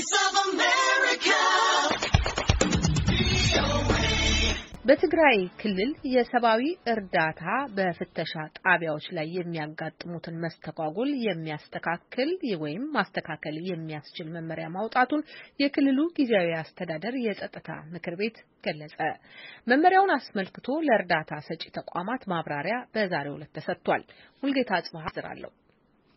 Voice of America. በትግራይ ክልል የሰብአዊ እርዳታ በፍተሻ ጣቢያዎች ላይ የሚያጋጥሙትን መስተጓጎል የሚያስተካክል ወይም ማስተካከል የሚያስችል መመሪያ ማውጣቱን የክልሉ ጊዜያዊ አስተዳደር የጸጥታ ምክር ቤት ገለጸ። መመሪያውን አስመልክቶ ለእርዳታ ሰጪ ተቋማት ማብራሪያ በዛሬው ዕለት ተሰጥቷል። ሙልጌታ አጽባህ ዝራለሁ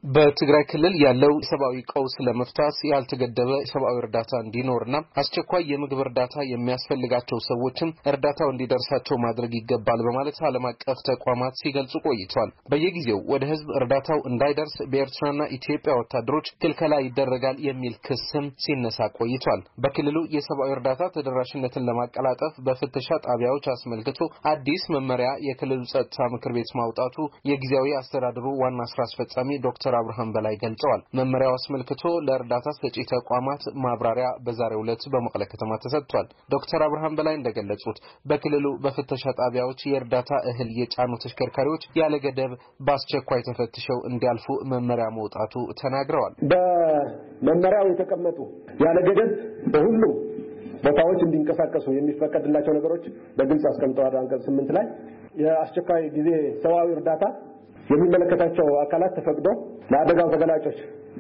በትግራይ ክልል ያለው ሰብአዊ ቀውስ ለመፍታት ያልተገደበ ሰብአዊ እርዳታ እንዲኖርና አስቸኳይ የምግብ እርዳታ የሚያስፈልጋቸው ሰዎችም እርዳታው እንዲደርሳቸው ማድረግ ይገባል በማለት ዓለም አቀፍ ተቋማት ሲገልጹ ቆይተዋል። በየጊዜው ወደ ሕዝብ እርዳታው እንዳይደርስ በኤርትራና ኢትዮጵያ ወታደሮች ክልከላ ይደረጋል የሚል ክስም ሲነሳ ቆይቷል። በክልሉ የሰብአዊ እርዳታ ተደራሽነትን ለማቀላጠፍ በፍተሻ ጣቢያዎች አስመልክቶ አዲስ መመሪያ የክልሉ ጸጥታ ምክር ቤት ማውጣቱ የጊዜያዊ አስተዳደሩ ዋና ስራ አስፈጻሚ ዶክተር ዶክተር አብርሃም በላይ ገልጸዋል። መመሪያው አስመልክቶ ለእርዳታ ሰጪ ተቋማት ማብራሪያ በዛሬው ዕለት በመቀለ ከተማ ተሰጥቷል። ዶክተር አብርሃም በላይ እንደገለጹት በክልሉ በፍተሻ ጣቢያዎች የእርዳታ እህል የጫኑ ተሽከርካሪዎች ያለ ገደብ በአስቸኳይ ተፈትሸው እንዲያልፉ መመሪያ መውጣቱ ተናግረዋል። በመመሪያው የተቀመጡ ያለ ገደብ በሁሉም ቦታዎች እንዲንቀሳቀሱ የሚፈቀድላቸው ነገሮች በግልጽ አስቀምጠዋል። አንቀጽ ስምንት ላይ የአስቸኳይ ጊዜ ሰብአዊ እርዳታ የሚመለከታቸው አካላት ተፈቅዶ ለአደጋው ተገላጮች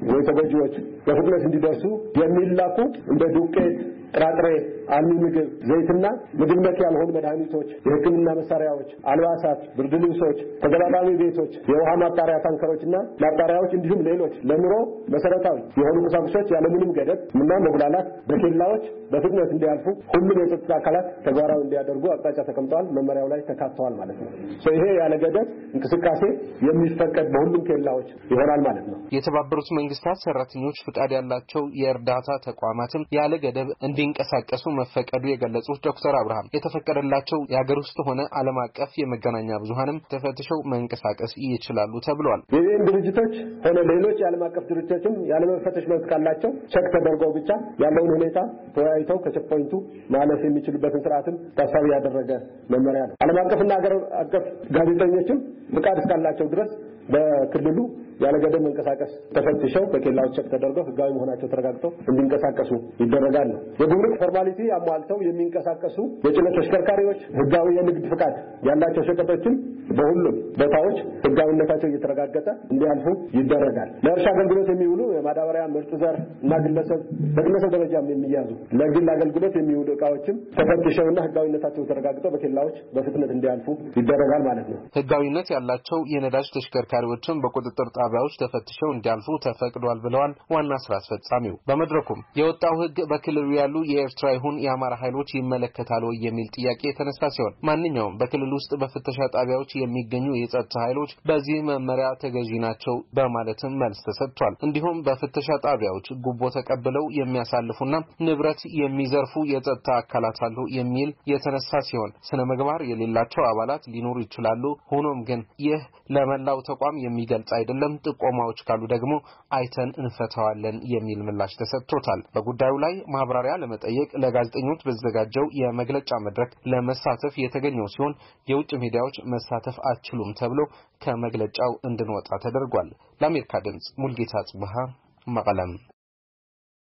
ወይ ተጎጂዎች በፍጥነት እንዲደርሱ የሚላኩት እንደ ዱቄት፣ ጥራጥሬ፣ አልሚ ምግብ፣ ዘይትና ምግብ ነክ ያልሆኑ መድኃኒቶች፣ የሕክምና መሳሪያዎች፣ አልባሳት፣ ብርድ ልብሶች፣ ተገጣጣሚ ቤቶች፣ የውሃ ማጣሪያ ታንከሮችና ማጣሪያዎች እንዲሁም ሌሎች ለኑሮ መሰረታዊ የሆኑ ቁሳቁሶች ያለምንም ገደብ እና መጉላላት በኬላዎች በፍጥነት እንዲያልፉ ሁሉም የጸጥታ አካላት ተግባራዊ እንዲያደርጉ አቅጣጫ ተቀምጠዋል። መመሪያው ላይ ተካተዋል ማለት ነው። ይሄ ያለ ገደብ እንቅስቃሴ የሚፈቀድ በሁሉም ኬላዎች ይሆናል ማለት ነው። የተባበሩት መንግስታት ሰራተኞች ፍቃድ ያላቸው የእርዳታ ተቋማትም ያለ ገደብ እንዲንቀሳቀሱ መፈቀዱ የገለጹት ዶክተር አብርሃም የተፈቀደላቸው የሀገር ውስጥ ሆነ ዓለም አቀፍ የመገናኛ ብዙሀንም ተፈትሸው መንቀሳቀስ ይችላሉ ተብሏል። የዩኤን ድርጅቶች ሆነ ሌሎች የዓለም አቀፍ ድርጅቶችም ያለመፈተሽ መብት ካላቸው ቸክ ተደርገው ብቻ ያለውን ሁኔታ ተወያይተው ከ check point ኡ ማለፍ የሚችሉበትን ስርዓትም ታሳቢ ያደረገ መመሪያ ነው። ዓለም አቀፍና ሀገር አቀፍ ጋዜጠኞችም ፍቃድ እስካላቸው ድረስ በክልሉ ያለ ገደብ መንቀሳቀስ ተፈትሸው በኬላዎች check ተደርገው ህጋዊ መሆናቸው ተረጋግጠው እንዲንቀሳቀሱ ይደረጋል የጉምሩክ formality አሟልተው የሚንቀሳቀሱ የጭነት ተሽከርካሪዎች ህጋዊ የንግድ ፍቃድ ያላቸው ሸቀጦችን በሁሉም ቦታዎች ህጋዊነታቸው እየተረጋገጠ እንዲያልፉ ይደረጋል። ለእርሻ አገልግሎት የሚውሉ የማዳበሪያ ምርጥ ዘር እና ግለሰብ በግለሰብ ደረጃም የሚያዙ ለግል አገልግሎት የሚውሉ እቃዎችም ተፈትሸውና ህጋዊነታቸው ተረጋግጠው በኬላዎች በፍጥነት እንዲያልፉ ይደረጋል ማለት ነው። ህጋዊነት ያላቸው የነዳጅ ተሽከርካሪዎችም በቁጥጥር ጣቢያዎች ተፈትሸው እንዲያልፉ ተፈቅዷል ብለዋል ዋና ስራ አስፈጻሚው። በመድረኩም የወጣው ህግ በክልሉ ያሉ የኤርትራ ይሁን የአማራ ኃይሎች ይመለከታል ወይ የሚል ጥያቄ የተነሳ ሲሆን ማንኛውም በክልል ውስጥ በፍተሻ ጣቢያዎች የሚገኙ የጸጥታ ኃይሎች በዚህ መመሪያ ተገዢ ናቸው በማለትም መልስ ተሰጥቷል። እንዲሁም በፍተሻ ጣቢያዎች ጉቦ ተቀብለው የሚያሳልፉና ንብረት የሚዘርፉ የጸጥታ አካላት አሉ የሚል የተነሳ ሲሆን ስነ ምግባር የሌላቸው አባላት ሊኖሩ ይችላሉ። ሆኖም ግን ይህ ለመላው ተቋም የሚገልጽ አይደለም። ጥቆማዎች ካሉ ደግሞ አይተን እንፈታዋለን የሚል ምላሽ ተሰጥቶታል። በጉዳዩ ላይ ማብራሪያ ለመጠየቅ ለጋዜጠኞች በተዘጋጀው የመግለጫ መድረክ ለመሳተፍ የተገኘው ሲሆን የውጭ ሚዲያዎች መሳተፍ አትችሉም ተብሎ ከመግለጫው እንድንወጣ ተደርጓል። ለአሜሪካ ድምጽ ሙልጌታ ጽብሃ መቀለም